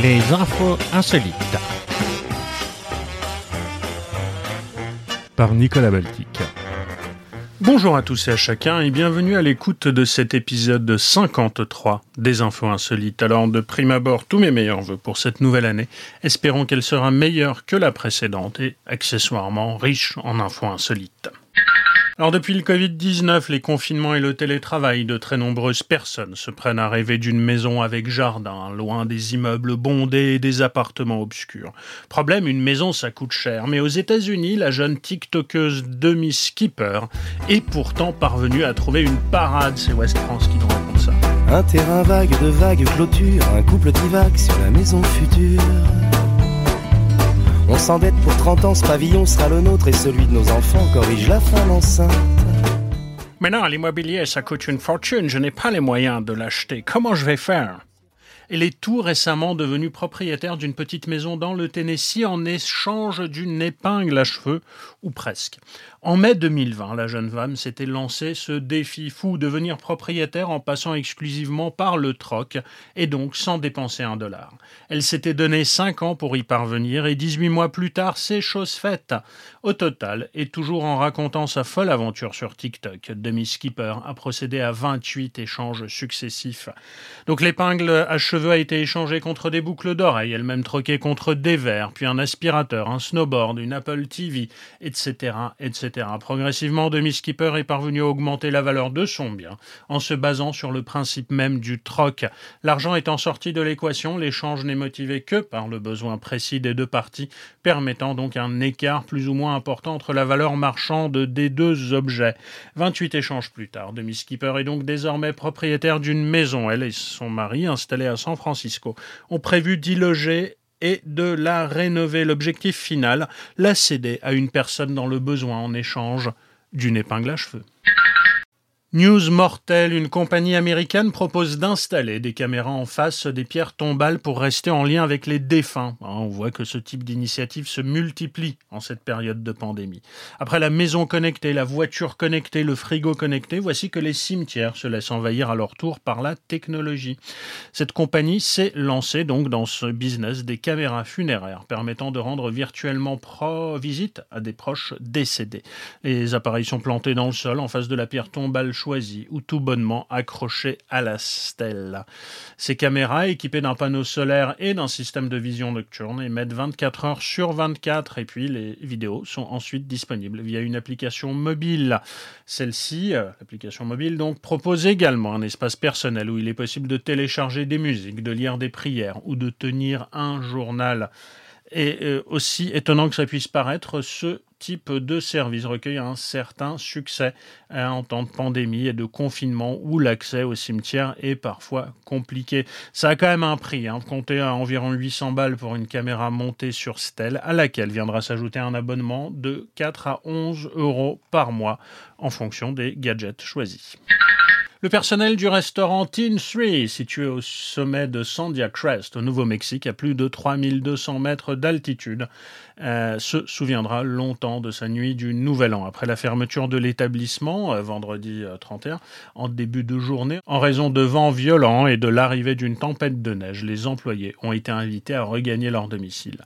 Les infos insolites. Par Nicolas Baltic. Bonjour à tous et à chacun et bienvenue à l'écoute de cet épisode 53 des infos insolites. Alors de prime abord, tous mes meilleurs voeux pour cette nouvelle année. Espérons qu'elle sera meilleure que la précédente et accessoirement riche en infos insolites. Alors depuis le Covid-19, les confinements et le télétravail, de très nombreuses personnes se prennent à rêver d'une maison avec jardin, loin des immeubles bondés et des appartements obscurs. Problème, une maison ça coûte cher, mais aux États-Unis, la jeune TikTokeuse Demi Skipper est pourtant parvenue à trouver une parade. C'est West France qui nous raconte ça. Un terrain vague de vagues clôtures, un couple divague sur la maison future. On s'endette pour 30 ans, ce pavillon sera le nôtre et celui de nos enfants corrige la fin enceinte. Mais non, l'immobilier, ça coûte une fortune, je n'ai pas les moyens de l'acheter. Comment je vais faire? Elle est tout récemment devenue propriétaire d'une petite maison dans le Tennessee en échange d'une épingle à cheveux, ou presque. En mai 2020, la jeune femme s'était lancée ce défi fou, devenir propriétaire en passant exclusivement par le troc et donc sans dépenser un dollar. Elle s'était donné 5 ans pour y parvenir et 18 mois plus tard, c'est chose faite. Au total, et toujours en racontant sa folle aventure sur TikTok, Demi Skipper a procédé à 28 échanges successifs. Donc l'épingle à cheveux a été échangée contre des boucles d'oreilles, elle-même troquée contre des verres, puis un aspirateur, un snowboard, une Apple TV, etc., etc. Progressivement, Demi Skipper est parvenu à augmenter la valeur de son bien en se basant sur le principe même du troc. L'argent étant sorti de l'équation, l'échange n'est motivé que par le besoin précis des deux parties, permettant donc un écart plus ou moins important entre la valeur marchande des deux objets. 28 échanges plus tard, Demi Skipper est donc désormais propriétaire d'une maison. Elle et son mari, installés à San Francisco, ont prévu d'y loger et de la rénover. L'objectif final, la céder à une personne dans le besoin en échange d'une épingle à cheveux. News mortelle, une compagnie américaine propose d'installer des caméras en face des pierres tombales pour rester en lien avec les défunts. Ah, on voit que ce type d'initiative se multiplie en cette période de pandémie. Après la maison connectée, la voiture connectée, le frigo connecté, voici que les cimetières se laissent envahir à leur tour par la technologie. Cette compagnie s'est lancée donc dans ce business des caméras funéraires permettant de rendre virtuellement visite à des proches décédés. Les appareils sont plantés dans le sol en face de la pierre tombale choisi ou tout bonnement accroché à la stèle. Ces caméras, équipées d'un panneau solaire et d'un système de vision nocturne, émettent 24 heures sur 24 et puis les vidéos sont ensuite disponibles via une application mobile. Celle-ci, euh, l'application mobile donc, propose également un espace personnel où il est possible de télécharger des musiques, de lire des prières ou de tenir un journal. Et euh, aussi étonnant que ça puisse paraître, ce type de service recueille un certain succès hein, en temps de pandémie et de confinement où l'accès au cimetière est parfois compliqué. Ça a quand même un prix, hein, comptez à environ 800 balles pour une caméra montée sur stèle à laquelle viendra s'ajouter un abonnement de 4 à 11 euros par mois en fonction des gadgets choisis. Le personnel du restaurant Teen 3, situé au sommet de Sandia Crest, au Nouveau-Mexique, à plus de 3200 mètres d'altitude, euh, se souviendra longtemps de sa nuit du Nouvel An. Après la fermeture de l'établissement, euh, vendredi 31, euh, en début de journée, en raison de vents violents et de l'arrivée d'une tempête de neige, les employés ont été invités à regagner leur domicile.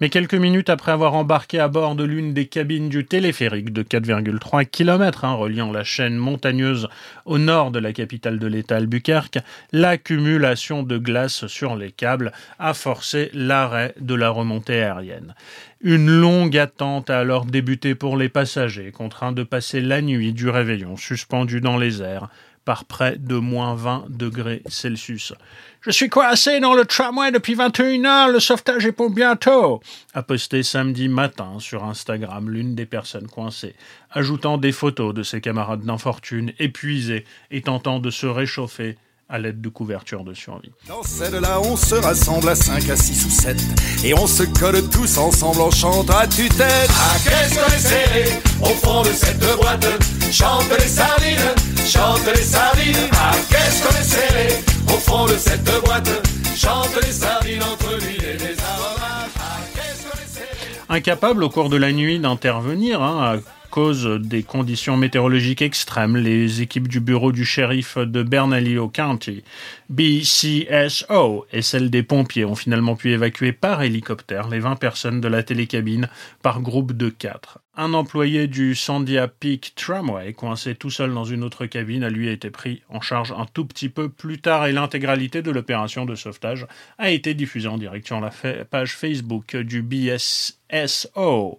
Mais quelques minutes après avoir embarqué à bord de l'une des cabines du téléphérique de 4,3 km, hein, reliant la chaîne montagneuse au nord de la capitale de l'État Albuquerque, l'accumulation de glace sur les câbles a forcé l'arrêt de la remontée aérienne. Une longue attente a alors débuté pour les passagers, contraints de passer la nuit du réveillon suspendus dans les airs par près de moins 20 degrés Celsius. Je suis coincé dans le tramway depuis 21 heures, le sauvetage est pour bientôt, a posté samedi matin sur Instagram l'une des personnes coincées, ajoutant des photos de ses camarades d'infortune épuisés et tentant de se réchauffer à l'aide de couvertures de survie. Dans celle-là, on se rassemble à 5, à 6 ou 7 et on se colle tous ensemble en chantant à tue-tête. Ah, qu'est-ce qu'on est serré au fond de cette boîte? Chante les sardines, chante les sardines. Ah, qu'est-ce qu'on est serré au fond de cette boîte? Chante les sardines entre l'huile et les aromates. Ah, qu'est-ce qu'on est serré Incapable au cours de la nuit d'intervenir, hein, cause des conditions météorologiques extrêmes. Les équipes du bureau du shérif de Bernalillo County, BCSO, et celles des pompiers ont finalement pu évacuer par hélicoptère les 20 personnes de la télécabine par groupe de 4. Un employé du Sandia Peak Tramway, coincé tout seul dans une autre cabine, a lui été pris en charge un tout petit peu plus tard et l'intégralité de l'opération de sauvetage a été diffusée en direct sur la page Facebook du BSSO.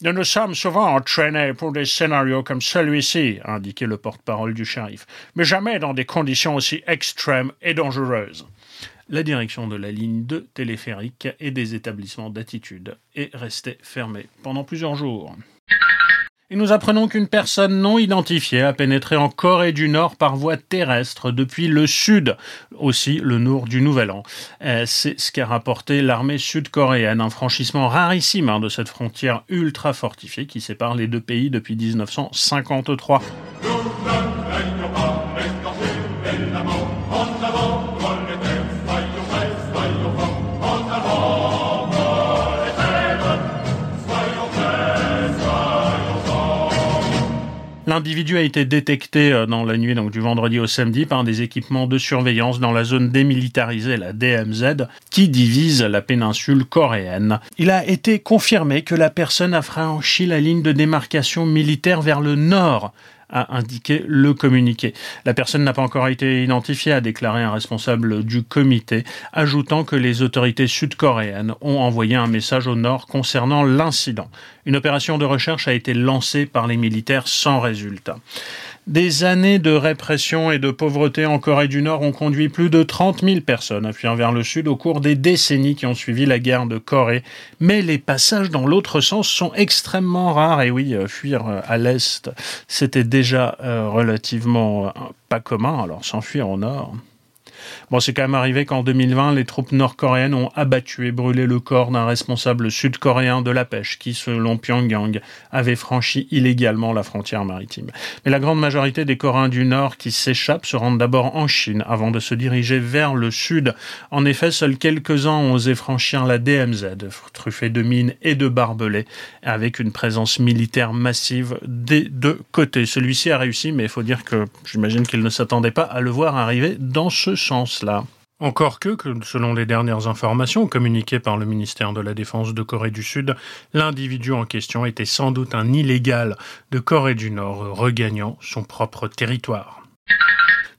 Nous nous sommes souvent entraînés pour des scénarios comme celui-ci, a indiqué le porte-parole du shérif, mais jamais dans des conditions aussi extrêmes et dangereuses la direction de la ligne de téléphérique et des établissements d'attitude est restée fermée pendant plusieurs jours. Et nous apprenons qu'une personne non identifiée a pénétré en Corée du Nord par voie terrestre depuis le sud, aussi le nord du Nouvel An. Euh, c'est ce qu'a rapporté l'armée sud-coréenne, un franchissement rarissime hein, de cette frontière ultra fortifiée qui sépare les deux pays depuis 1953. L'individu a été détecté euh, dans la nuit donc du vendredi au samedi par des équipements de surveillance dans la zone démilitarisée, la DMZ, qui divise la péninsule coréenne. Il a été confirmé que la personne a franchi la ligne de démarcation militaire vers le nord a indiqué le communiqué. La personne n'a pas encore été identifiée, a déclaré un responsable du comité, ajoutant que les autorités sud-coréennes ont envoyé un message au nord concernant l'incident. Une opération de recherche a été lancée par les militaires sans résultat. Des années de répression et de pauvreté en Corée du Nord ont conduit plus de 30 000 personnes à fuir vers le sud au cours des décennies qui ont suivi la guerre de Corée. Mais les passages dans l'autre sens sont extrêmement rares. Et oui, euh, fuir euh, à l'est, c'était déjà euh, relativement pas commun. Alors s'enfuir au nord. Bon, c'est quand même arrivé qu'en 2020, les troupes nord-coréennes ont abattu et brûlé le corps d'un responsable sud-coréen de la pêche qui, selon Pyongyang, avait franchi illégalement la frontière maritime. Mais la grande majorité des Coréens du Nord qui s'échappent se rendent d'abord en Chine avant de se diriger vers le sud. En effet, seuls quelques-uns ont osé franchir la DMZ, truffée de mines et de barbelés, avec une présence militaire massive des deux côtés. Celui-ci a réussi, mais il faut dire que j'imagine qu'il ne s'attendait pas à le voir arriver dans ce Encore que, selon les dernières informations communiquées par le ministère de la Défense de Corée du Sud, l'individu en question était sans doute un illégal de Corée du Nord regagnant son propre territoire.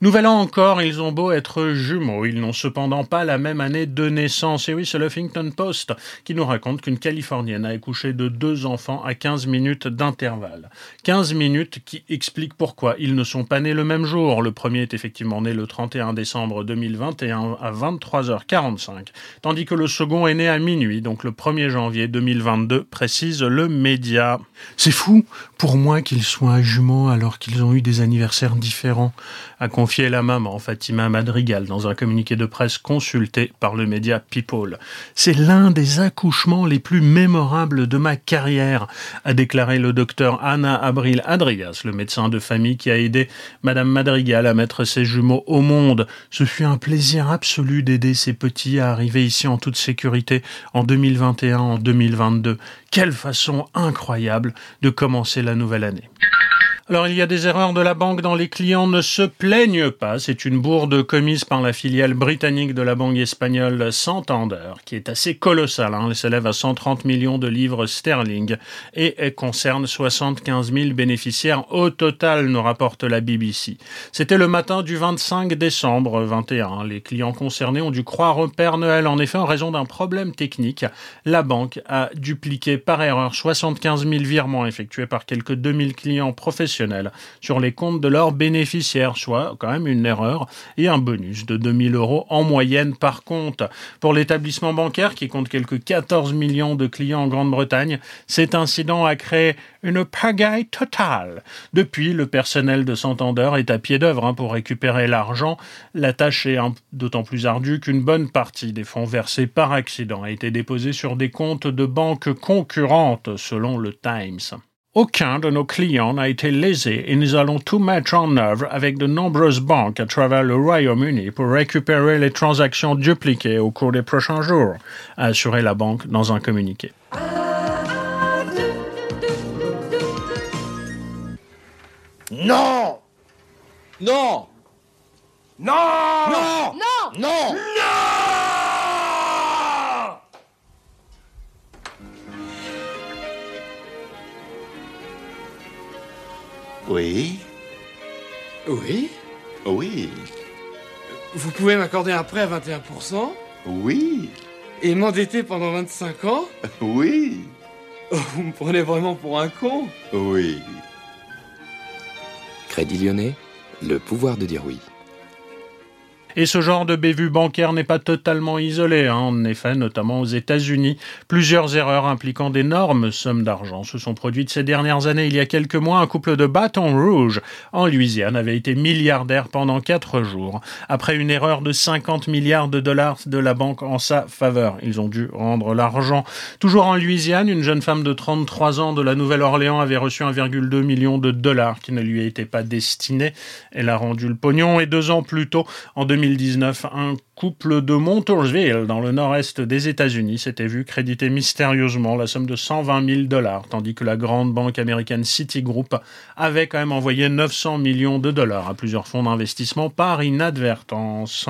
Nouvel an encore, ils ont beau être jumeaux, ils n'ont cependant pas la même année de naissance. Et oui, c'est le Huffington Post qui nous raconte qu'une Californienne a accouché de deux enfants à 15 minutes d'intervalle. 15 minutes qui expliquent pourquoi ils ne sont pas nés le même jour. Le premier est effectivement né le 31 décembre 2021 à 23h45, tandis que le second est né à minuit, donc le 1er janvier 2022, précise le média. C'est fou pour moi qu'ils soient jumeaux alors qu'ils ont eu des anniversaires différents, a la maman Fatima Madrigal dans un communiqué de presse consulté par le média People. C'est l'un des accouchements les plus mémorables de ma carrière, a déclaré le docteur Anna Abril Adrias, le médecin de famille qui a aidé Madame Madrigal à mettre ses jumeaux au monde. Ce fut un plaisir absolu d'aider ces petits à arriver ici en toute sécurité en 2021, en 2022. Quelle façon incroyable de commencer la nouvelle année. Alors il y a des erreurs de la banque dont les clients ne se plaignent pas. C'est une bourde commise par la filiale britannique de la banque espagnole Santander, qui est assez colossale. Hein. Elle s'élève à 130 millions de livres sterling et concerne 75 000 bénéficiaires au total, nous rapporte la BBC. C'était le matin du 25 décembre 21. Les clients concernés ont dû croire au Père Noël. En effet, en raison d'un problème technique, la banque a dupliqué par erreur 75 000 virements effectués par quelques 2000 clients professionnels sur les comptes de leurs bénéficiaires, soit quand même une erreur, et un bonus de 2000 euros en moyenne par compte. Pour l'établissement bancaire, qui compte quelques 14 millions de clients en Grande-Bretagne, cet incident a créé une pagaille totale. Depuis, le personnel de Santander est à pied d'œuvre hein, pour récupérer l'argent. La tâche est d'autant plus ardue qu'une bonne partie des fonds versés par accident a été déposée sur des comptes de banques concurrentes, selon le Times. Aucun de nos clients n'a été lésé et nous allons tout mettre en œuvre avec de nombreuses banques à travers le Royaume-Uni pour récupérer les transactions dupliquées au cours des prochains jours, a assuré la banque dans un communiqué. Non! Non! Non! Non! Non! Non Oui. Oui. Oui. Vous pouvez m'accorder un prêt à 21% Oui. Et m'endetter pendant 25 ans Oui. Vous me prenez vraiment pour un con. Oui. Crédit Lyonnais, le pouvoir de dire oui. Et ce genre de bévue bancaire n'est pas totalement isolé. Hein. En effet, notamment aux États-Unis, plusieurs erreurs impliquant d'énormes sommes d'argent se sont produites ces dernières années. Il y a quelques mois, un couple de Baton Rouge en Louisiane avait été milliardaire pendant quatre jours après une erreur de 50 milliards de dollars de la banque en sa faveur. Ils ont dû rendre l'argent. Toujours en Louisiane, une jeune femme de 33 ans de la Nouvelle-Orléans avait reçu 1,2 million de dollars qui ne lui étaient pas destinés. Elle a rendu le pognon et deux ans plus tôt, en 2019, un couple de Montoursville, dans le nord-est des États-Unis, s'était vu créditer mystérieusement la somme de 120 000 dollars, tandis que la grande banque américaine Citigroup avait quand même envoyé 900 millions de dollars à plusieurs fonds d'investissement par inadvertance.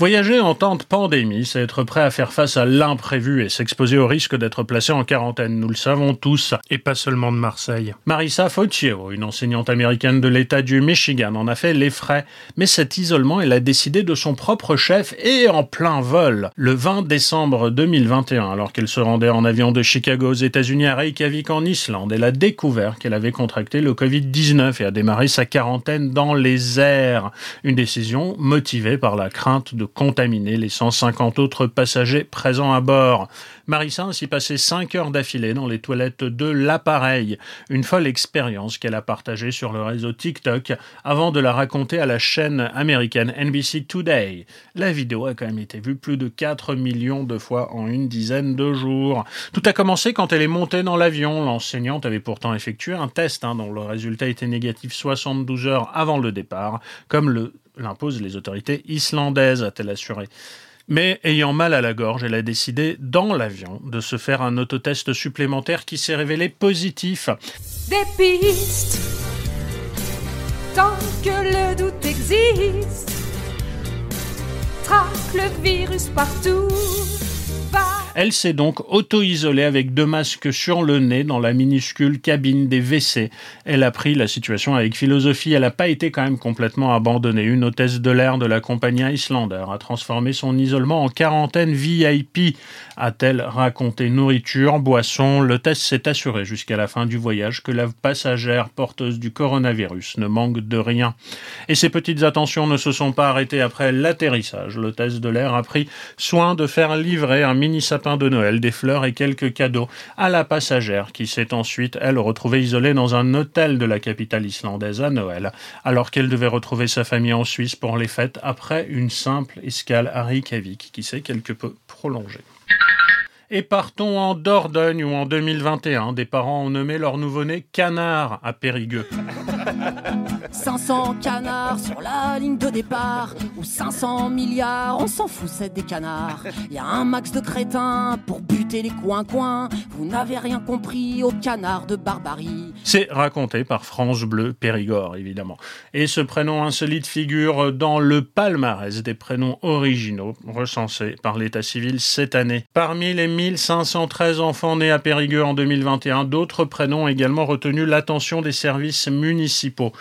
Voyager en temps de pandémie, c'est être prêt à faire face à l'imprévu et s'exposer au risque d'être placé en quarantaine. Nous le savons tous, et pas seulement de Marseille. Marissa Focchio, une enseignante américaine de l'État du Michigan, en a fait les frais. Mais cet isolement, elle a décidé de son propre chef et en plein vol. Le 20 décembre 2021, alors qu'elle se rendait en avion de Chicago aux États-Unis à Reykjavik en Islande, elle a découvert qu'elle avait contracté le Covid-19 et a démarré sa quarantaine dans les airs. Une décision motivée par la crainte de contaminer les 150 autres passagers présents à bord. Marissa a ainsi passé 5 heures d'affilée dans les toilettes de l'appareil. Une folle expérience qu'elle a partagée sur le réseau TikTok avant de la raconter à la chaîne américaine NBC Today. La vidéo a quand même été vue plus de 4 millions de fois en une dizaine de jours. Tout a commencé quand elle est montée dans l'avion. L'enseignante avait pourtant effectué un test hein, dont le résultat était négatif 72 heures avant le départ, comme le l'imposent les autorités islandaises, a-t-elle assuré. Mais ayant mal à la gorge, elle a décidé, dans l'avion, de se faire un autotest supplémentaire qui s'est révélé positif. Des pistes, tant que le doute existe, traque le virus partout. Elle s'est donc auto-isolée avec deux masques sur le nez dans la minuscule cabine des WC. Elle a pris la situation avec philosophie. Elle n'a pas été quand même complètement abandonnée. Une hôtesse de l'air de la compagnie Islander a transformé son isolement en quarantaine VIP, a-t-elle raconté. Nourriture, boisson, le test s'est assuré jusqu'à la fin du voyage que la passagère porteuse du coronavirus ne manque de rien. Et ces petites attentions ne se sont pas arrêtées après l'atterrissage. L'hôtesse de l'air a pris soin de faire livrer un mini sapin de Noël, des fleurs et quelques cadeaux à la passagère qui s'est ensuite, elle, retrouvée isolée dans un hôtel de la capitale islandaise à Noël, alors qu'elle devait retrouver sa famille en Suisse pour les fêtes après une simple escale à Reykjavik qui s'est quelque peu prolongée. Et partons en Dordogne où en 2021, des parents ont nommé leur nouveau-né Canard à Périgueux. 500 canards sur la ligne de départ, ou 500 milliards, on s'en fout, c'est des canards. Il y a un max de crétins pour buter les coins-coins, vous n'avez rien compris au canard de barbarie. C'est raconté par France Bleu Périgord, évidemment. Et ce prénom insolite figure dans le palmarès des prénoms originaux recensés par l'état civil cette année. Parmi les 1513 enfants nés à Périgueux en 2021, d'autres prénoms ont également retenu l'attention des services municipaux.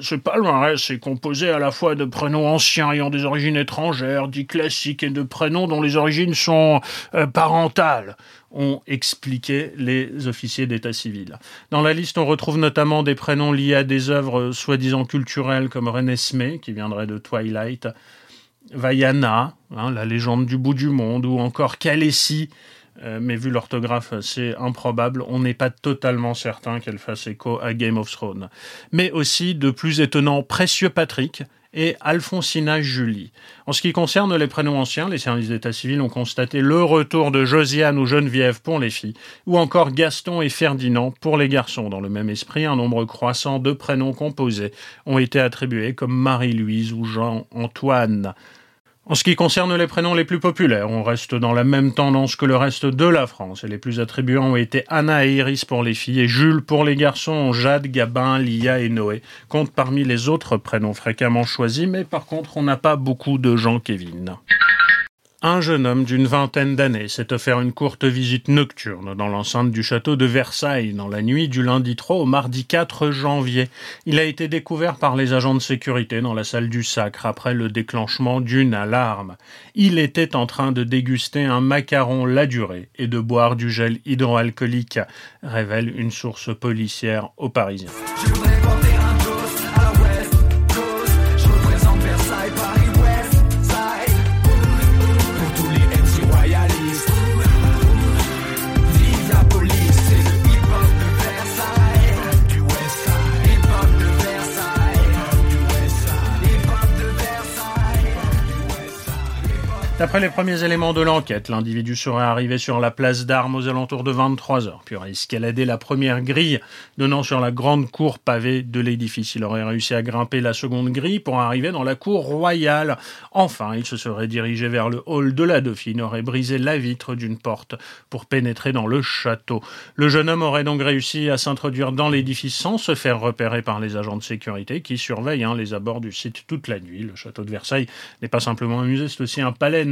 Ce palmarès est composé à la fois de prénoms anciens ayant des origines étrangères, dits classiques, et de prénoms dont les origines sont euh, parentales ont expliqué les officiers d'état civil. Dans la liste, on retrouve notamment des prénoms liés à des œuvres soi-disant culturelles comme Renesmee, qui viendrait de Twilight, Vaiana, hein, la légende du bout du monde, ou encore Kalesi, euh, mais vu l'orthographe, c'est improbable. On n'est pas totalement certain qu'elle fasse écho à Game of Thrones. Mais aussi de plus étonnants Précieux Patrick et Alfonsina Julie. En ce qui concerne les prénoms anciens, les services d'état civil ont constaté le retour de Josiane ou Geneviève pour les filles, ou encore Gaston et Ferdinand pour les garçons. Dans le même esprit, un nombre croissant de prénoms composés ont été attribués comme Marie-Louise ou Jean-Antoine. En ce qui concerne les prénoms les plus populaires, on reste dans la même tendance que le reste de la France et les plus attribuants ont été Anna et Iris pour les filles et Jules pour les garçons. Jade, Gabin, Lia et Noé comptent parmi les autres prénoms fréquemment choisis, mais par contre on n'a pas beaucoup de Jean Kevin. Un jeune homme d'une vingtaine d'années s'est offert une courte visite nocturne dans l'enceinte du château de Versailles dans la nuit du lundi 3 au mardi 4 janvier. Il a été découvert par les agents de sécurité dans la salle du sacre après le déclenchement d'une alarme. Il était en train de déguster un macaron la durée et de boire du gel hydroalcoolique, révèle une source policière aux Parisiens. D'après les premiers éléments de l'enquête, l'individu serait arrivé sur la place d'armes aux alentours de 23 heures, puis aurait escaladé la première grille donnant sur la grande cour pavée de l'édifice. Il aurait réussi à grimper la seconde grille pour arriver dans la cour royale. Enfin, il se serait dirigé vers le hall de la Dauphine, aurait brisé la vitre d'une porte pour pénétrer dans le château. Le jeune homme aurait donc réussi à s'introduire dans l'édifice sans se faire repérer par les agents de sécurité qui surveillent hein, les abords du site toute la nuit. Le château de Versailles n'est pas simplement un musée, c'est aussi un palais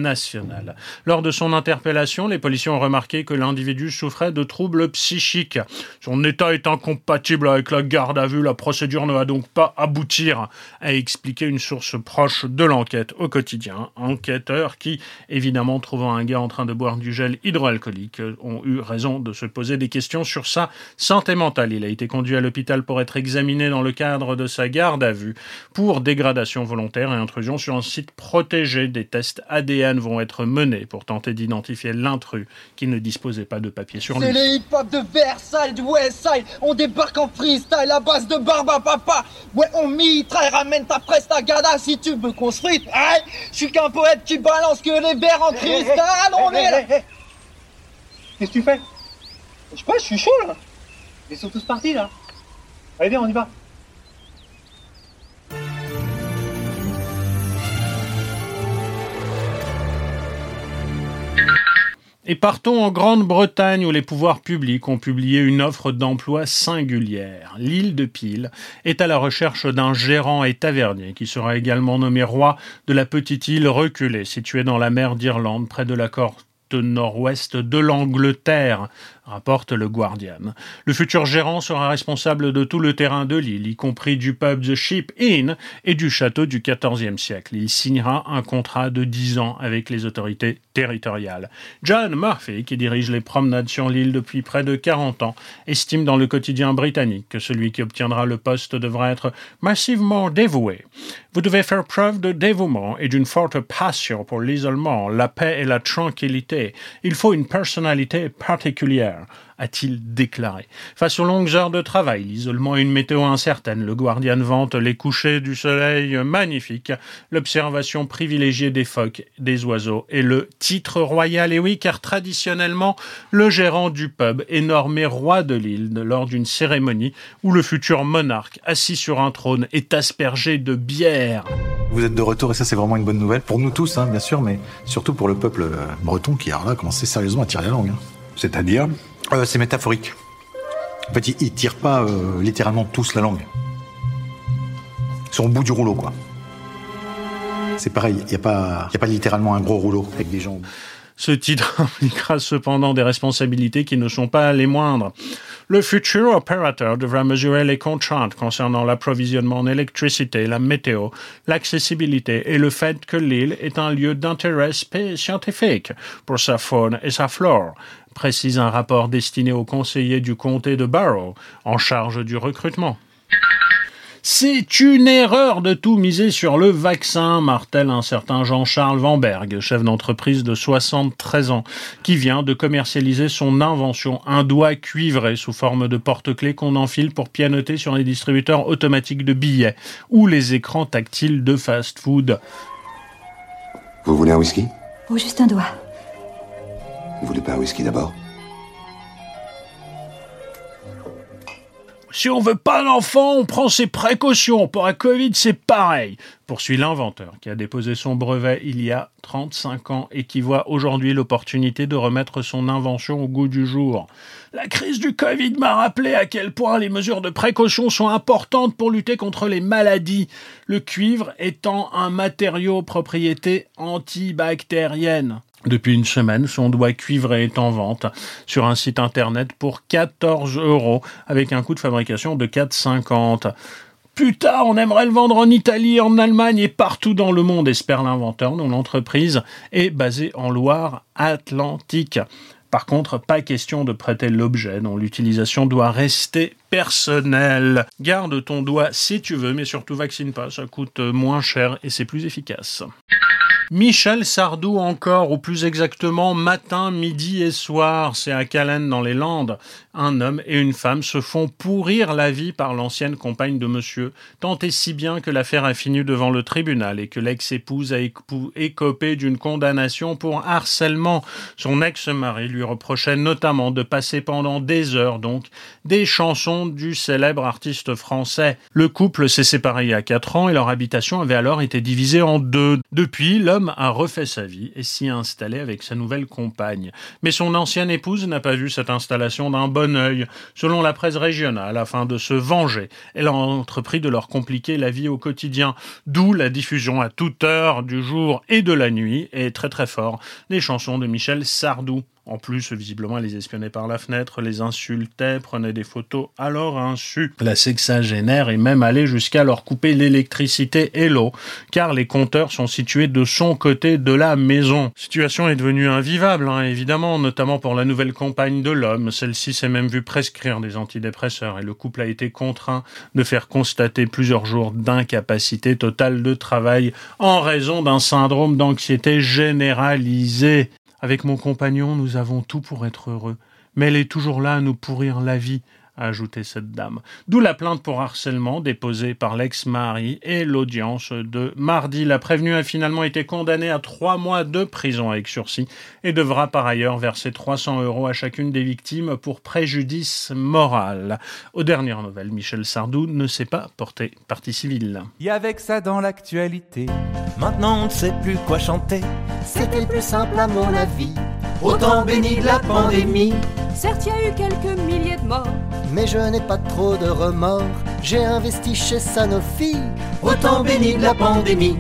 Lors de son interpellation, les policiers ont remarqué que l'individu souffrait de troubles psychiques. Son état est incompatible avec la garde à vue. La procédure ne va donc pas aboutir, a expliqué une source proche de l'enquête au quotidien. Enquêteurs qui, évidemment, trouvant un gars en train de boire du gel hydroalcoolique, ont eu raison de se poser des questions sur sa santé mentale. Il a été conduit à l'hôpital pour être examiné dans le cadre de sa garde à vue pour dégradation volontaire et intrusion sur un site protégé. Des tests ADN vont être menés pour tenter d'identifier l'intrus qui ne disposait pas de papier sur lui. C'est le hip-hop de Versailles, du Westside. On débarque en freestyle à base de barba papa. Ouais, on mitraille, ramène ta prestagada si tu veux construire. Aïe, je suis qu'un poète qui balance que les verres en cristal. On est là. Qu'est-ce que tu fais? Je sais pas, je suis chaud là. Ils sont tous partis là. Allez, viens, on y va. Et partons en Grande-Bretagne où les pouvoirs publics ont publié une offre d'emploi singulière. L'île de Peel est à la recherche d'un gérant et tavernier qui sera également nommé roi de la petite île reculée située dans la mer d'Irlande près de la côte nord-ouest de l'Angleterre, rapporte le Guardian. Le futur gérant sera responsable de tout le terrain de l'île, y compris du pub The Sheep Inn et du château du XIVe siècle. Il signera un contrat de 10 ans avec les autorités territoriales. John Murphy, qui dirige les promenades sur l'île depuis près de 40 ans, estime dans le quotidien britannique que celui qui obtiendra le poste devra être massivement dévoué. Vous devez faire preuve de dévouement et d'une forte passion pour l'isolement, la paix et la tranquillité. Il faut une personnalité particulière a-t-il déclaré. Face aux longues heures de travail, l'isolement et une météo incertaine, le Guardian vante les couchers du soleil magnifiques, l'observation privilégiée des phoques, des oiseaux et le titre royal. Et oui, car traditionnellement, le gérant du pub est normé roi de l'île lors d'une cérémonie où le futur monarque, assis sur un trône, est aspergé de bière. Vous êtes de retour et ça c'est vraiment une bonne nouvelle pour nous tous, hein, bien sûr, mais surtout pour le peuple euh, breton qui a là commencé sérieusement à tirer la langue. Hein. C'est-à-dire? Euh, C'est métaphorique. En fait, ils, tirent pas euh, littéralement tous la langue. Ils sont au bout du rouleau, quoi. C'est pareil, il n'y a, pas, a pas littéralement un gros rouleau avec des gens. Ce titre impliquera cependant des responsabilités qui ne sont pas les moindres. Le futur opérateur devra mesurer les contraintes concernant l'approvisionnement en électricité, la météo, l'accessibilité et le fait que l'île est un lieu d'intérêt scientifique pour sa faune et sa flore, précise un rapport destiné aux conseillers du comté de Barrow en charge du recrutement. C'est une erreur de tout miser sur le vaccin, martèle un certain Jean-Charles Vanberg, chef d'entreprise de 73 ans, qui vient de commercialiser son invention, un doigt cuivré sous forme de porte-clés qu'on enfile pour pianoter sur les distributeurs automatiques de billets ou les écrans tactiles de fast-food. Vous voulez un whisky? Ou juste un doigt. Vous voulez pas un whisky d'abord? Si on veut pas d'enfant, on prend ses précautions. Pour la Covid, c'est pareil. Poursuit l'inventeur qui a déposé son brevet il y a 35 ans et qui voit aujourd'hui l'opportunité de remettre son invention au goût du jour. La crise du Covid m'a rappelé à quel point les mesures de précaution sont importantes pour lutter contre les maladies. Le cuivre étant un matériau propriété antibactérienne. Depuis une semaine, son doigt cuivré est en vente sur un site internet pour 14 euros avec un coût de fabrication de 4,50. Plus tard, on aimerait le vendre en Italie, en Allemagne et partout dans le monde, espère l'inventeur, dont l'entreprise est basée en Loire-Atlantique. Par contre, pas question de prêter l'objet dont l'utilisation doit rester personnelle. Garde ton doigt si tu veux, mais surtout vaccine pas, ça coûte moins cher et c'est plus efficace. Michel Sardou encore, ou plus exactement matin, midi et soir, c'est à Calais dans les Landes. Un homme et une femme se font pourrir la vie par l'ancienne compagne de monsieur, tant et si bien que l'affaire a fini devant le tribunal et que l'ex-épouse a écopé d'une condamnation pour harcèlement. Son ex-mari lui reprochait notamment de passer pendant des heures donc des chansons du célèbre artiste français. Le couple s'est séparé il y a quatre ans et leur habitation avait alors été divisée en deux. Depuis, l'homme a refait sa vie et s'y a installé avec sa nouvelle compagne. Mais son ancienne épouse n'a pas vu cette installation d'un bon œil. Selon la presse régionale, afin de se venger, elle a entrepris de leur compliquer la vie au quotidien, d'où la diffusion à toute heure du jour et de la nuit, et très très fort, des chansons de Michel Sardou. En plus, visiblement, elle les espionnait par la fenêtre, les insultait, prenait des photos à leur insu. La sexagénaire est même allée jusqu'à leur couper l'électricité et l'eau, car les compteurs sont situés de son côté de la maison. Situation est devenue invivable, hein, évidemment, notamment pour la nouvelle compagne de l'homme. Celle-ci s'est même vue prescrire des antidépresseurs et le couple a été contraint de faire constater plusieurs jours d'incapacité totale de travail en raison d'un syndrome d'anxiété généralisé. Avec mon compagnon, nous avons tout pour être heureux, mais elle est toujours là à nous pourrir la vie, a ajouté cette dame. D'où la plainte pour harcèlement déposée par l'ex-mari et l'audience de mardi. La prévenue a finalement été condamnée à trois mois de prison avec sursis et devra par ailleurs verser 300 euros à chacune des victimes pour préjudice moral. Aux dernières nouvelles, Michel Sardou ne s'est pas porté partie civile. Y avec ça dans l'actualité, maintenant on ne sait plus quoi chanter. C'était plus simple à mon avis. Autant béni de la pandémie. Certes, il y a eu quelques milliers de morts. Mais je n'ai pas trop de remords. J'ai investi chez Sanofi. Autant béni de la pandémie.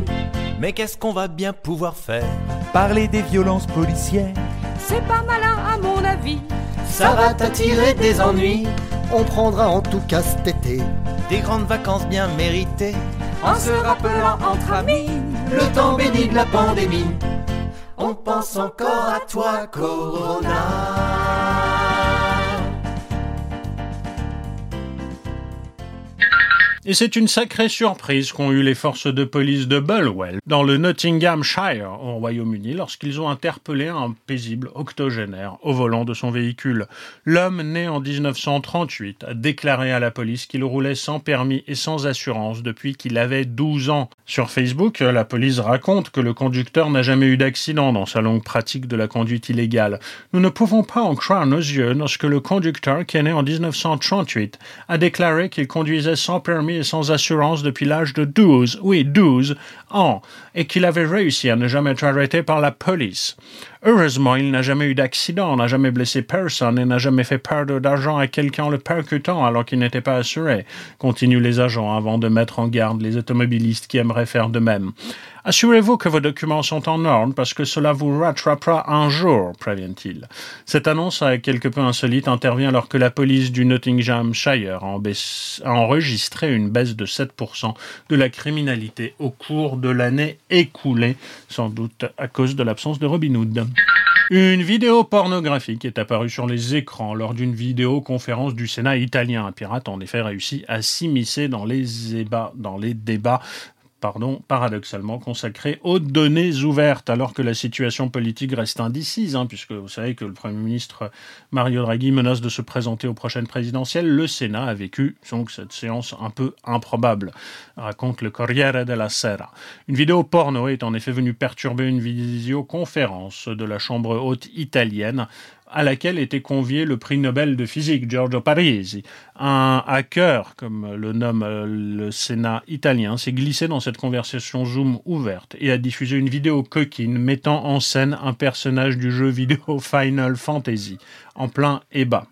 Mais qu'est-ce qu'on va bien pouvoir faire? Parler des violences policières. C'est pas malin à mon avis. Ça va t'attirer des ennuis. On prendra en tout cas cet été des grandes vacances bien méritées. En se rappelant entre amis le temps béni de la pandémie. On pense encore à toi, Corona. Et c'est une sacrée surprise qu'ont eu les forces de police de Bulwell, dans le Nottinghamshire, au Royaume-Uni, lorsqu'ils ont interpellé un paisible octogénaire au volant de son véhicule. L'homme, né en 1938, a déclaré à la police qu'il roulait sans permis et sans assurance depuis qu'il avait 12 ans. Sur Facebook, la police raconte que le conducteur n'a jamais eu d'accident dans sa longue pratique de la conduite illégale. Nous ne pouvons pas en croire nos yeux lorsque le conducteur, qui est né en 1938, a déclaré qu'il conduisait sans permis sans assurance depuis l'âge de 12, oui, 12 ans, et qu'il avait réussi à ne jamais être arrêté par la police. Heureusement, il n'a jamais eu d'accident, n'a jamais blessé personne et n'a jamais fait perdre d'argent à quelqu'un en le percutant alors qu'il n'était pas assuré, continuent les agents avant de mettre en garde les automobilistes qui aimeraient faire de même. Assurez-vous que vos documents sont en ordre parce que cela vous rattrapera un jour, prévient-il. Cette annonce, quelque peu insolite, intervient alors que la police du Nottinghamshire a, enregistré une baisse de 7% de la criminalité au cours de l'année écoulée, sans doute à cause de l'absence de Robin Hood. Une vidéo pornographique est apparue sur les écrans lors d'une vidéoconférence du Sénat italien. Un pirate en effet réussi à s'immiscer dans les débats paradoxalement consacré aux données ouvertes, alors que la situation politique reste indécise, hein, puisque vous savez que le Premier ministre Mario Draghi menace de se présenter aux prochaines présidentielles. Le Sénat a vécu donc cette séance un peu improbable, raconte le Corriere della Sera. Une vidéo porno est en effet venue perturber une visioconférence de la Chambre haute italienne à laquelle était convié le prix Nobel de physique Giorgio Parisi. Un hacker, comme le nomme euh, le Sénat italien, s'est glissé dans cette conversation Zoom ouverte et a diffusé une vidéo coquine mettant en scène un personnage du jeu vidéo Final Fantasy en plein ébat.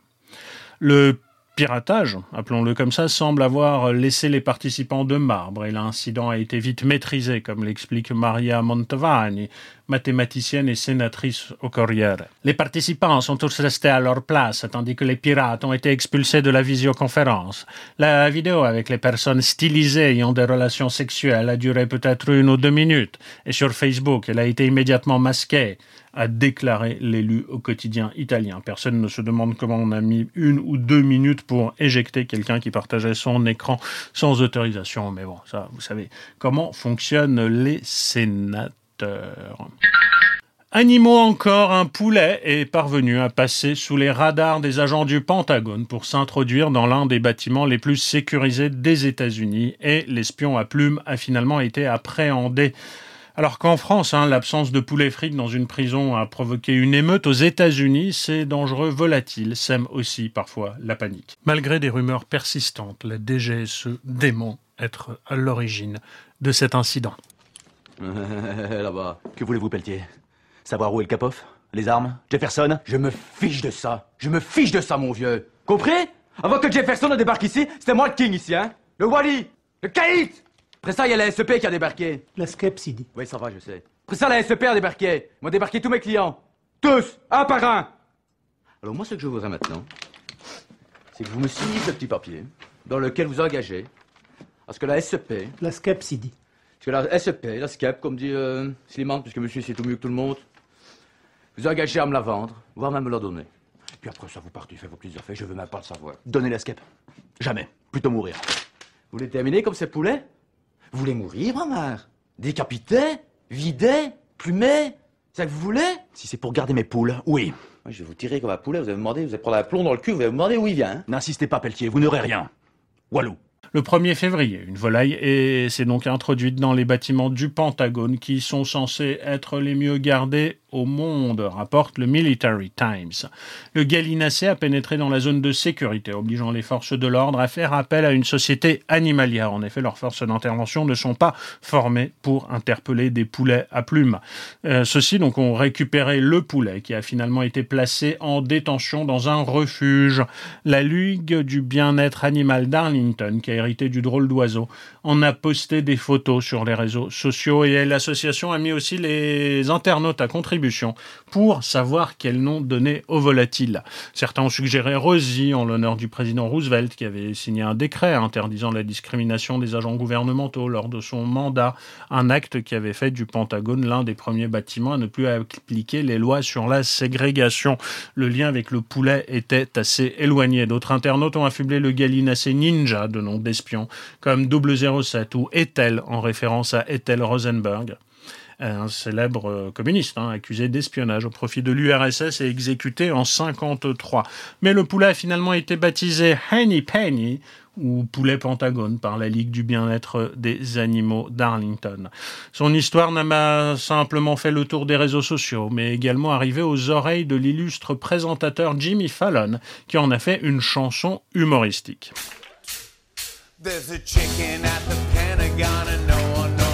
Le piratage, appelons-le comme ça, semble avoir laissé les participants de marbre et l'incident a été vite maîtrisé, comme l'explique Maria Montovani, mathématicienne et sénatrice au Corriere. Les participants sont tous restés à leur place, tandis que les pirates ont été expulsés de la visioconférence. La vidéo avec les personnes stylisées ayant des relations sexuelles a duré peut-être une ou deux minutes, et sur Facebook, elle a été immédiatement masquée a déclaré l'élu au quotidien italien. Personne ne se demande comment on a mis une ou deux minutes pour éjecter quelqu'un qui partageait son écran sans autorisation. Mais bon, ça, vous savez comment fonctionnent les Animaux encore, un poulet est parvenu à passer sous les radars des agents du Pentagone pour s'introduire dans l'un des bâtiments les plus sécurisés des États-Unis et l'espion à plume a finalement été appréhendé alors qu'en France, hein, l'absence de poulet frites dans une prison a provoqué une émeute, aux États-Unis, ces dangereux volatiles sèment aussi parfois la panique. Malgré des rumeurs persistantes, la DGSE dément être à l'origine de cet incident. Là-bas, que voulez-vous, Pelletier? Savoir où est le cap-off Les armes? Jefferson? Je me fiche de ça Je me fiche de ça, mon vieux Compris? Avant que Jefferson ne débarque ici, c'était moi le king ici, hein? Le Wally Le Caït après ça, il y a la SEP qui a débarqué. La SCEP, Sidi. Oui, ça va, je sais. Après ça, la SEP a débarqué. Ils m'ont débarqué tous mes clients. Tous, un par un. Alors moi, ce que je voudrais maintenant, c'est que vous me signiez ce petit papier dans lequel vous engagez à ce que la SEP... La SCEP, Sidi. Parce que la SEP, la SCEP, comme dit euh, Slimane, puisque monsieur sait tout mieux que tout le monde, vous engagez à me la vendre, voire même me la donner. Puis après ça, vous partez, faites vos petites affaires, je veux même pas le savoir. Donnez la SCEP. Jamais. Plutôt mourir. Vous voulez terminer comme ces poulets? Vous voulez mourir, ma mère Décapité Vidé Plumé C'est ça que vous voulez? Si c'est pour garder mes poules, oui. Je vais vous tirer comme un poulet, vous allez me demander, vous allez prendre un plomb dans le cul, vous allez me demander où il vient. Hein? N'insistez pas, Pelletier, vous n'aurez rien. Walou. Le 1er février, une volaille s'est donc introduite dans les bâtiments du Pentagone qui sont censés être les mieux gardés au monde, rapporte le Military Times. Le gallinacé a pénétré dans la zone de sécurité, obligeant les forces de l'ordre à faire appel à une société animalière. En effet, leurs forces d'intervention ne sont pas formées pour interpeller des poulets à plumes. Euh, ceux-ci ont récupéré le poulet qui a finalement été placé en détention dans un refuge. La Ligue du bien-être animal d'Arlington, a hérité du drôle d'oiseau, en a posté des photos sur les réseaux sociaux et l'association a mis aussi les internautes à contribuer pour savoir quel nom donner au volatile. Certains ont suggéré Rosie en l'honneur du président Roosevelt qui avait signé un décret interdisant la discrimination des agents gouvernementaux lors de son mandat, un acte qui avait fait du Pentagone l'un des premiers bâtiments à ne plus appliquer les lois sur la ségrégation. Le lien avec le poulet était assez éloigné. D'autres internautes ont affublé le gallinacé Ninja de nom d'espion comme 007 ou Ethel en référence à Ethel Rosenberg un célèbre euh, communiste, hein, accusé d'espionnage au profit de l'URSS et exécuté en 53. Mais le poulet a finalement été baptisé Henny Penny ou poulet pentagone par la Ligue du bien-être des animaux d'Arlington. Son histoire n'a pas simplement fait le tour des réseaux sociaux, mais également arrivé aux oreilles de l'illustre présentateur Jimmy Fallon, qui en a fait une chanson humoristique. There's a chicken at the Pentagon and no one knows.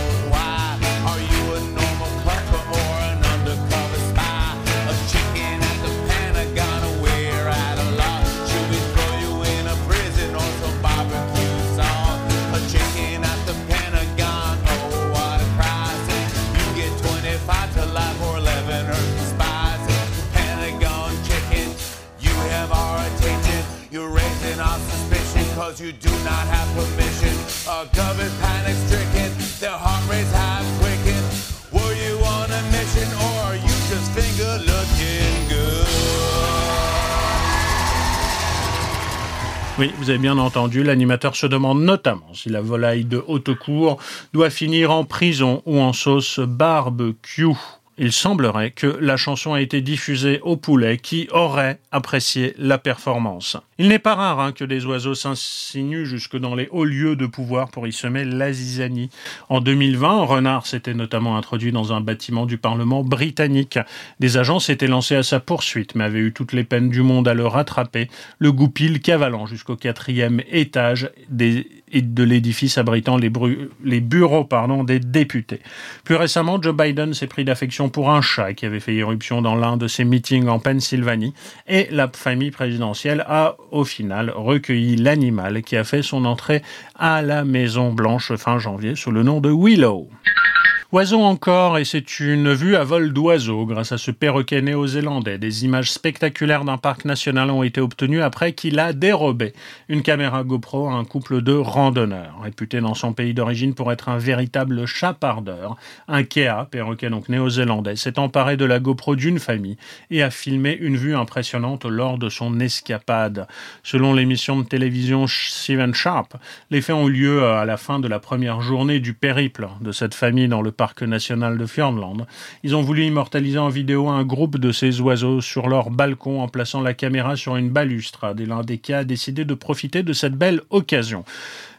Oui, vous avez bien entendu, l'animateur se demande notamment si la volaille de haute cour doit finir en prison ou en sauce barbecue. Il semblerait que la chanson a été diffusée au poulet qui aurait apprécié la performance. Il n'est pas rare hein, que des oiseaux s'insinuent jusque dans les hauts lieux de pouvoir pour y semer la zizanie. En 2020, un renard s'était notamment introduit dans un bâtiment du Parlement britannique. Des agents s'étaient lancés à sa poursuite, mais avaient eu toutes les peines du monde à le rattraper, le goupil cavalant jusqu'au quatrième étage des de l'édifice abritant les, bureaux des députés. Plus récemment, Joe Biden s'est pris d'affection pour un chat qui avait fait irruption dans l'un de ses meetings en Pennsylvanie et la famille présidentielle a au final recueilli l'animal qui a fait son entrée à la Maison Blanche fin janvier sous le nom de Willow. Oiseau encore, et c'est une vue à vol d'oiseau grâce à ce perroquet néo-zélandais. Des images spectaculaires d'un parc national ont été obtenues après qu'il a dérobé une caméra GoPro à un couple de randonneurs. Réputé dans son pays d'origine pour être un véritable chapardeur, un Kea, perroquet donc néo-zélandais, s'est emparé de la GoPro d'une famille et a filmé une vue impressionnante lors de son escapade. Selon l'émission de télévision Steven Sharp, les faits ont eu lieu à la fin de la première journée du périple de cette famille dans le parc national de Fjordland. Ils ont voulu immortaliser en vidéo un groupe de ces oiseaux sur leur balcon en plaçant la caméra sur une balustrade et l'un des cas a décidé de profiter de cette belle occasion.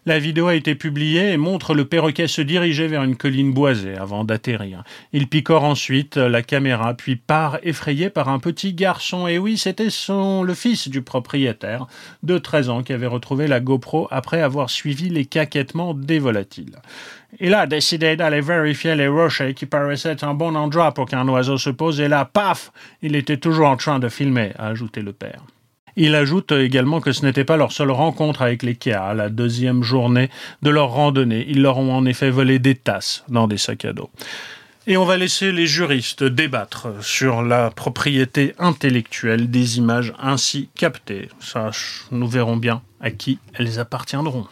La vidéo a été publiée et montre le perroquet se diriger vers une colline boisée avant d'atterrir. Il picore ensuite la caméra, puis part effrayé par un petit garçon. Et oui, c'était son, le fils du propriétaire de 13 ans qui avait retrouvé la GoPro après avoir suivi les caquettements des volatiles. Il a décidé d'aller vérifier les rochers qui paraissaient un bon endroit pour qu'un oiseau se pose et là, paf, il était toujours en train de filmer, a ajouté le père. Il ajoute également que ce n'était pas leur seule rencontre avec les Kia, la deuxième journée de leur randonnée. Ils leur ont en effet volé des tasses dans des sacs à dos. Et on va laisser les juristes débattre sur la propriété intellectuelle des images ainsi captées. Ça, nous verrons bien à qui elles appartiendront.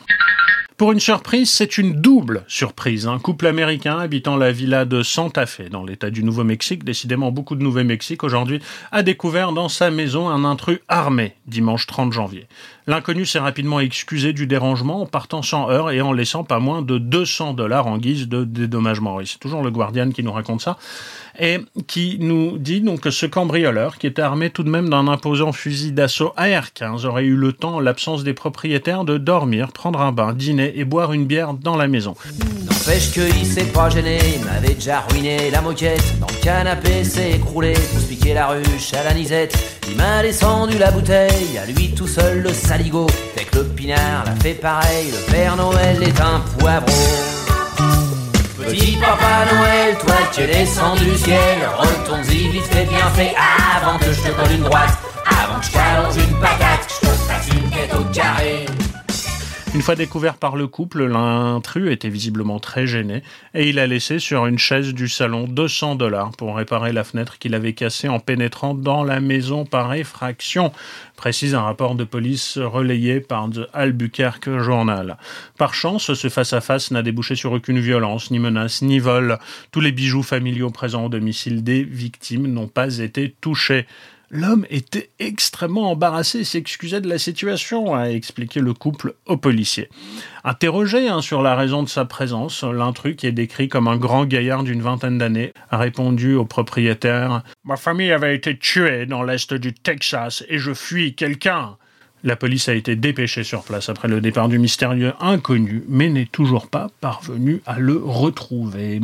Pour une surprise, c'est une double surprise. Un couple américain habitant la villa de Santa Fe, dans l'état du Nouveau-Mexique, décidément beaucoup de Nouveau-Mexique aujourd'hui, a découvert dans sa maison un intrus armé dimanche 30 janvier. L'inconnu s'est rapidement excusé du dérangement en partant sans heure et en laissant pas moins de 200 dollars en guise de dédommagement. c'est toujours le Guardian qui nous raconte ça et qui nous dit donc que ce cambrioleur, qui était armé tout de même d'un imposant fusil d'assaut AR-15, aurait eu le temps, en l'absence des propriétaires, de dormir, prendre un bain, dîner et boire une bière dans la maison. N'empêche qu'il s'est pas gêné, il m'avait déjà ruiné la moquette. Dans le canapé s'est écroulé pour se piquer la ruche à la nisette. Il m'a descendu la bouteille, à lui tout seul le saligo. Dès que le pinard l'a fait pareil, le Père Noël est un poivreau. Petit Papa Noël, toi qui es descendu du ciel, retourne-y vite fait bien fait avant que je te colle une droite, avant que je t'allonge une patate, que je te fasse une tête au carré. Une fois découvert par le couple, l'intrus était visiblement très gêné et il a laissé sur une chaise du salon 200 dollars pour réparer la fenêtre qu'il avait cassée en pénétrant dans la maison par effraction, précise un rapport de police relayé par The Albuquerque Journal. Par chance, ce face-à-face n'a débouché sur aucune violence, ni menace, ni vol. Tous les bijoux familiaux présents au domicile des victimes n'ont pas été touchés. L'homme était extrêmement embarrassé et s'excusait de la situation, a expliqué le couple au policier. Interrogé hein, sur la raison de sa présence, l'intrus, qui est décrit comme un grand gaillard d'une vingtaine d'années, a répondu au propriétaire Ma famille avait été tuée dans l'est du Texas et je fuis quelqu'un. La police a été dépêchée sur place après le départ du mystérieux inconnu, mais n'est toujours pas parvenue à le retrouver.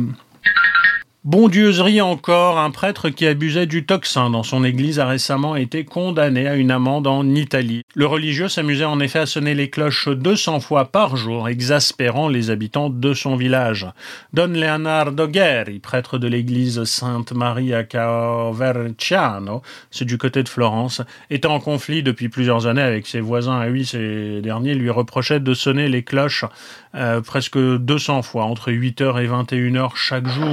Bondieuserie encore, un prêtre qui abusait du toxin dans son église a récemment été condamné à une amende en Italie. Le religieux s'amusait en effet à sonner les cloches 200 fois par jour, exaspérant les habitants de son village. Don Leonardo Guerri, prêtre de l'église Sainte Marie à Caverciano, c'est du côté de Florence, était en conflit depuis plusieurs années avec ses voisins. Et oui, ces derniers lui reprochaient de sonner les cloches euh, presque 200 fois, entre 8h et 21h chaque jour.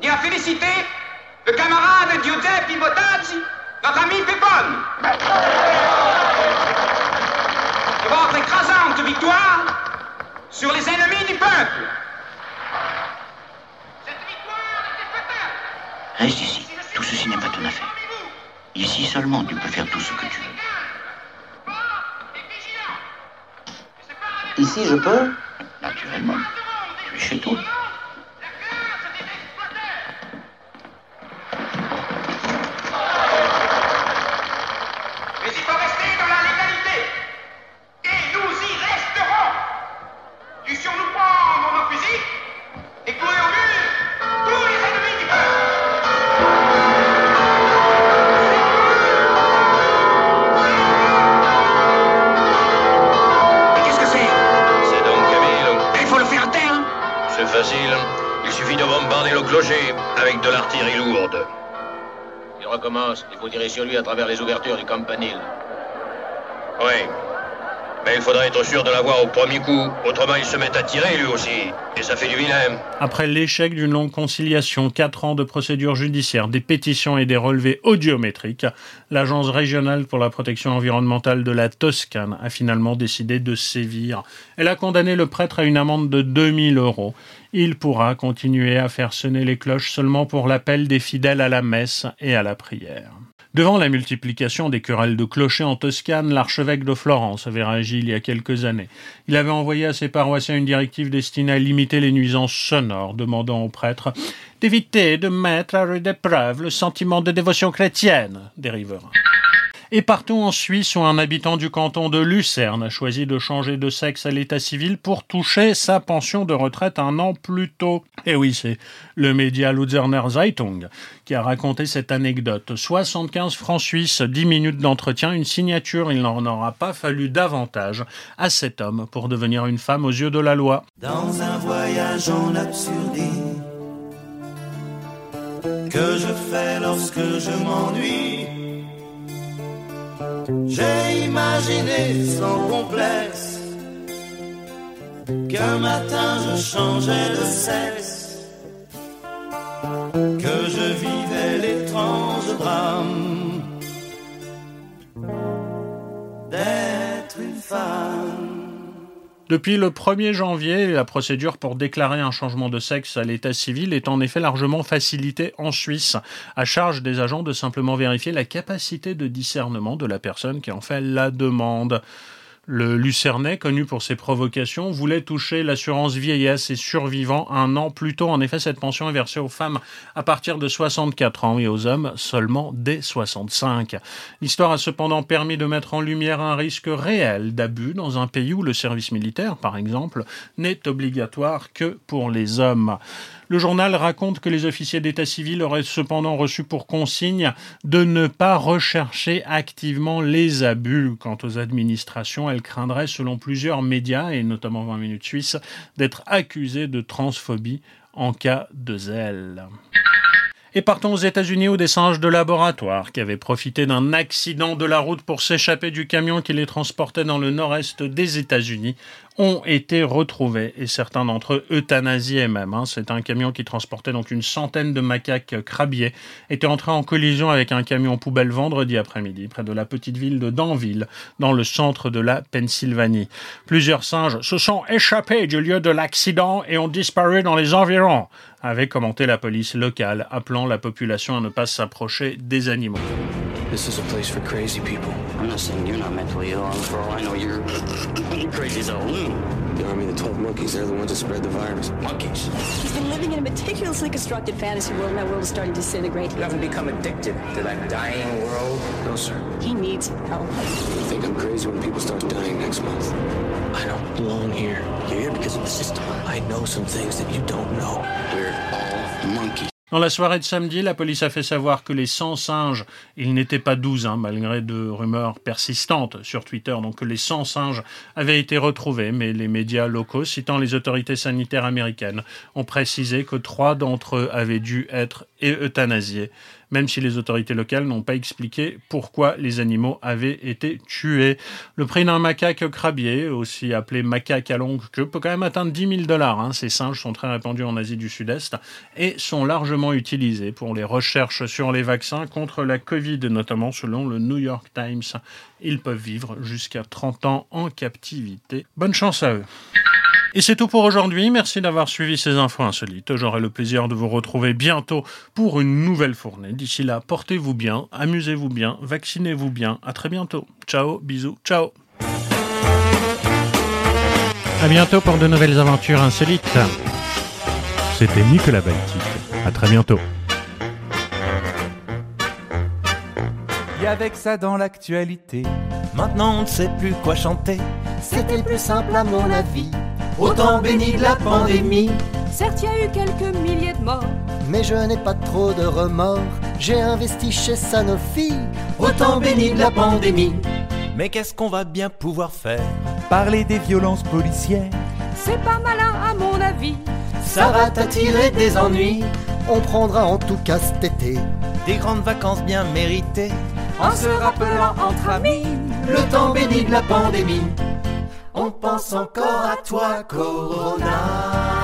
ni à féliciter le camarade Giuseppe Botazzi, notre ami Pépone. Votre écrasante victoire sur les ennemis du peuple. Cette victoire était fatale. Reste ici. Tout ceci n'est pas ton affaire. Ici seulement, tu peux faire tout ce que tu veux. Ici, je peux Naturellement. Tu es chez toi. Faut tirer sur lui à travers les ouvertures du campanile. Oui. Mais il faudrait être sûr de l'avoir au premier coup. Autrement, il se met à tirer lui aussi. Et ça fait du vilain. Après l'échec d'une longue conciliation, quatre ans de procédures judiciaires, des pétitions et des relevés audiométriques, l'Agence régionale pour la protection environnementale de la Toscane a finalement décidé de sévir. Elle a condamné le prêtre à une amende de 2000 euros. Il pourra continuer à faire sonner les cloches seulement pour l'appel des fidèles à la messe et à la prière. Devant la multiplication des querelles de clochers en Toscane, l'archevêque de Florence avait réagi il y a quelques années. Il avait envoyé à ses paroissiens une directive destinée à limiter les nuisances sonores, demandant aux prêtres d'éviter de mettre à rude épreuve le sentiment de dévotion chrétienne des riverains. Et partout en Suisse où un habitant du canton de Lucerne a choisi de changer de sexe à l'état civil pour toucher sa pension de retraite un an plus tôt. Et oui, c'est le média Luzerner Zeitung qui a raconté cette anecdote. 75 francs suisses, 10 minutes d'entretien, une signature, il n'en aura pas fallu davantage à cet homme pour devenir une femme aux yeux de la loi. Dans un voyage en absurdie que je fais lorsque je m'ennuie. J'ai imaginé sans complexe qu'un matin je changeais de sexe, que je vivais l'étrange drame d'être une femme. Depuis le 1er janvier, la procédure pour déclarer un changement de sexe à l'état civil est en effet largement facilitée en Suisse, à charge des agents de simplement vérifier la capacité de discernement de la personne qui en fait la demande. Le Lucernais, connu pour ses provocations, voulait toucher l'assurance vieillesse et survivants un an plus tôt. En effet, cette pension est versée aux femmes à partir de 64 ans et aux hommes seulement dès 65. L'histoire a cependant permis de mettre en lumière un risque réel d'abus dans un pays où le service militaire, par exemple, n'est obligatoire que pour les hommes. Le journal raconte que les officiers d'état civil auraient cependant reçu pour consigne de ne pas rechercher activement les abus. Quant aux administrations, elles craindraient, selon plusieurs médias, et notamment 20 minutes suisses, d'être accusées de transphobie en cas de zèle. Et partons aux États-Unis où des singes de laboratoire qui avaient profité d'un accident de la route pour s'échapper du camion qui les transportait dans le nord-est des États-Unis ont été retrouvés et certains d'entre eux euthanasiés même. Hein. C'est un camion qui transportait donc une centaine de macaques crabiers était entré en collision avec un camion poubelle vendredi après-midi près de la petite ville de Danville dans le centre de la Pennsylvanie. Plusieurs singes se sont échappés du lieu de l'accident et ont disparu dans les environs avait commenté la police locale, appelant la population à ne pas s'approcher des animaux. This is a place for crazy people. I'm not saying you're not mentally ill. I'm for all I know you're crazy as a loon. The army of the 12 monkeys, they're the ones that spread the virus. Monkeys. He's been living in a meticulously constructed fantasy world, and that world is starting to disintegrate. You haven't become addicted to that dying world? No, sir. He needs help. You think I'm crazy when people start dying next month? I don't belong here. You're here because of the system. I know some things that you don't know. We're all monkeys. Dans la soirée de samedi, la police a fait savoir que les 100 singes, ils n'étaient pas 12, hein, malgré de rumeurs persistantes sur Twitter, donc que les 100 singes avaient été retrouvés, mais les médias locaux, citant les autorités sanitaires américaines, ont précisé que trois d'entre eux avaient dû être euthanasiés, même si les autorités locales n'ont pas expliqué pourquoi les animaux avaient été tués. Le prix d'un macaque crabier, aussi appelé macaque à longue queue, peut quand même atteindre 10 000 dollars. Hein. Ces singes sont très répandus en Asie du Sud-Est et sont largement utilisés pour les recherches sur les vaccins contre la Covid, notamment selon le New York Times. Ils peuvent vivre jusqu'à 30 ans en captivité. Bonne chance à eux. Et c'est tout pour aujourd'hui. Merci d'avoir suivi ces infos insolites. J'aurai le plaisir de vous retrouver bientôt pour une nouvelle fournée. D'ici là, portez-vous bien, amusez-vous bien, vaccinez-vous bien. À très bientôt. Ciao, bisous, ciao. À bientôt pour de nouvelles aventures insolites. C'était Nicolas Baltic. À très bientôt. Et avec ça dans l'actualité, maintenant on ne sait plus quoi chanter. C'était plus simple à mon avis. Autant béni de la pandémie. Certes, il y a eu quelques milliers de morts. Mais je n'ai pas trop de remords. J'ai investi chez Sanofi. Autant béni de la pandémie. Mais qu'est-ce qu'on va bien pouvoir faire? Parler des violences policières. C'est pas malin à mon avis. Ça va t'attirer des ennuis. On prendra en tout cas cet été des grandes vacances bien méritées. En se rappelant entre amis le temps béni de la pandémie. On pense encore à toi, Corona.